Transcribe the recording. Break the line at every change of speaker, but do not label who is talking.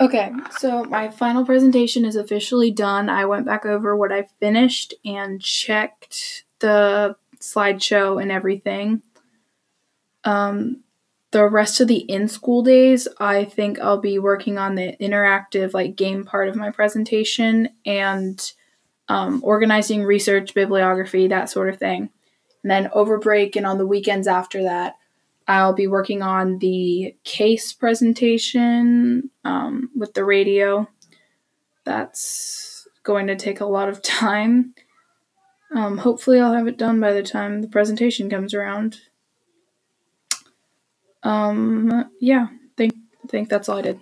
Okay, so my final presentation is officially done. I went back over what I finished and checked the slideshow and everything. Um, the rest of the in school days, I think I'll be working on the interactive like game part of my presentation and um, organizing research, bibliography, that sort of thing. And then over break and on the weekends after that, I'll be working on the case presentation um, with the radio. That's going to take a lot of time. Um, hopefully, I'll have it done by the time the presentation comes around. Um, yeah, think I think that's all I did.